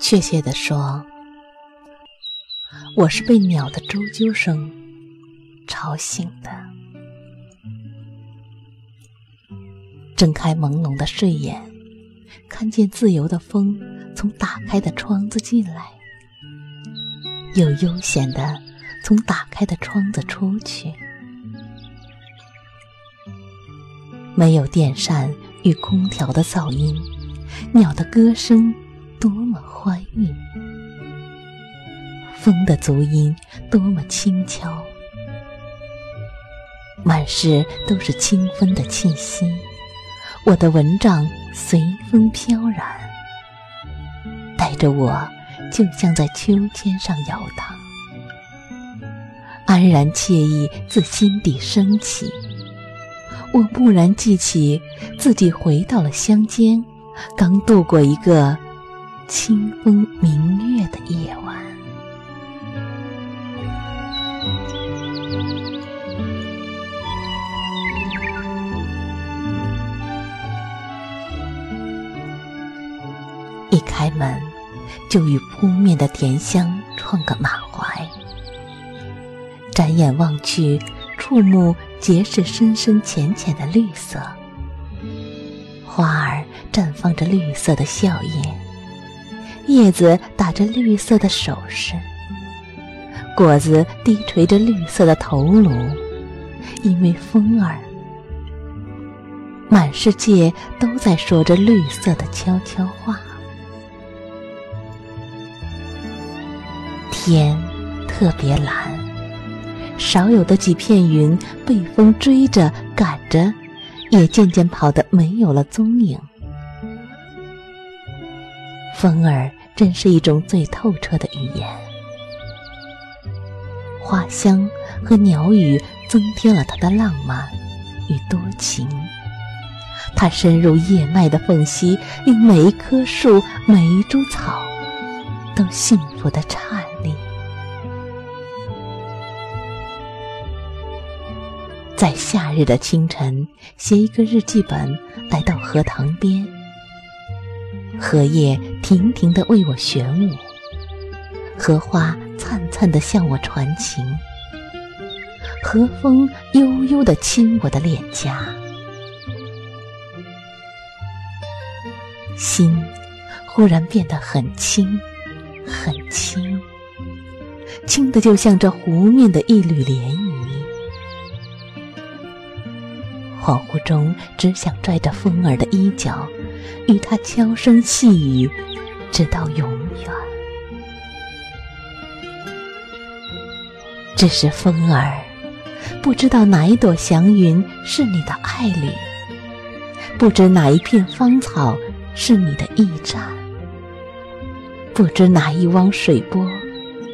确切的说，我是被鸟的啾啾声吵醒的。睁开朦胧的睡眼，看见自由的风从打开的窗子进来，又悠闲的从打开的窗子出去。没有电扇与空调的噪音，鸟的歌声。多么欢愉，风的足音多么轻巧，满室都是清风的气息。我的蚊帐随风飘然，带着我，就像在秋千上摇荡，安然惬意自心底升起。我蓦然记起自己回到了乡间，刚度过一个。清风明月的夜晚，一开门就与扑面的甜香撞个满怀。展眼望去，触目皆是深深浅浅的绿色，花儿绽放着绿色的笑靥。叶子打着绿色的首饰，果子低垂着绿色的头颅，因为风儿，满世界都在说着绿色的悄悄话。天特别蓝，少有的几片云被风追着赶着，也渐渐跑得没有了踪影。风儿。真是一种最透彻的语言，花香和鸟语增添了它的浪漫与多情。它深入叶脉的缝隙，令每一棵树、每一株草都幸福的颤栗。在夏日的清晨，写一个日记本，来到荷塘边。荷叶亭亭的为我旋舞，荷花灿灿的向我传情，和风悠悠的亲我的脸颊，心忽然变得很轻，很轻，轻的就像这湖面的一缕涟漪。恍惚中，只想拽着风儿的衣角。与他悄声细语，直到永远。只是风儿，不知道哪一朵祥云是你的爱侣，不知哪一片芳草是你的驿站，不知哪一汪水波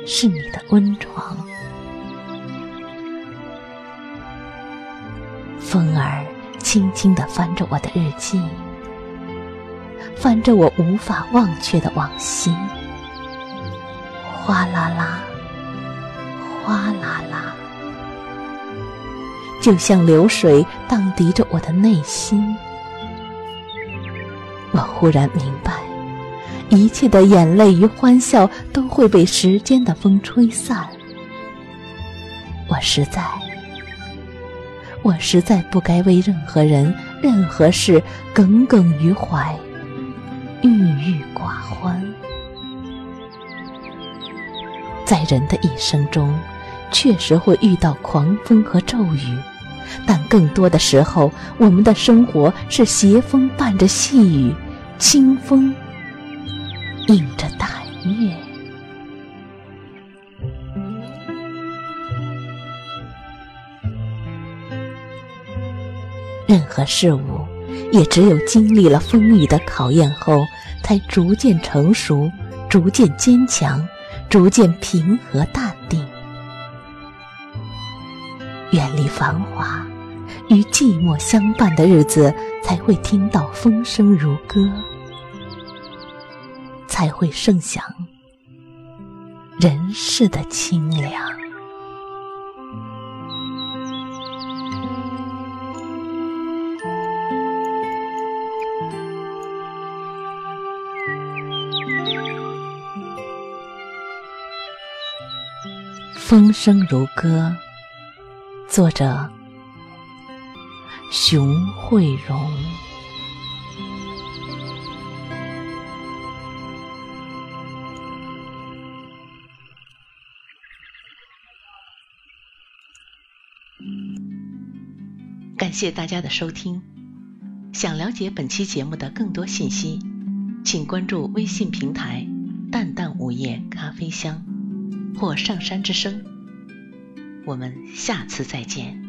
是你的温床。风儿轻轻地翻着我的日记。翻着我无法忘却的往昔，哗啦啦，哗啦啦，就像流水荡涤着我的内心。我忽然明白，一切的眼泪与欢笑都会被时间的风吹散。我实在，我实在不该为任何人、任何事耿耿于怀。郁郁寡欢，在人的一生中，确实会遇到狂风和骤雨，但更多的时候，我们的生活是斜风伴着细雨，清风映着淡月。任何事物，也只有经历了风雨的考验后，才逐渐成熟，逐渐坚强，逐渐平和淡定。远离繁华，与寂寞相伴的日子，才会听到风声如歌，才会盛享人世的清凉。风声如歌，作者熊慧荣。感谢大家的收听。想了解本期节目的更多信息，请关注微信平台“淡淡午夜咖啡香”。或上山之声，我们下次再见。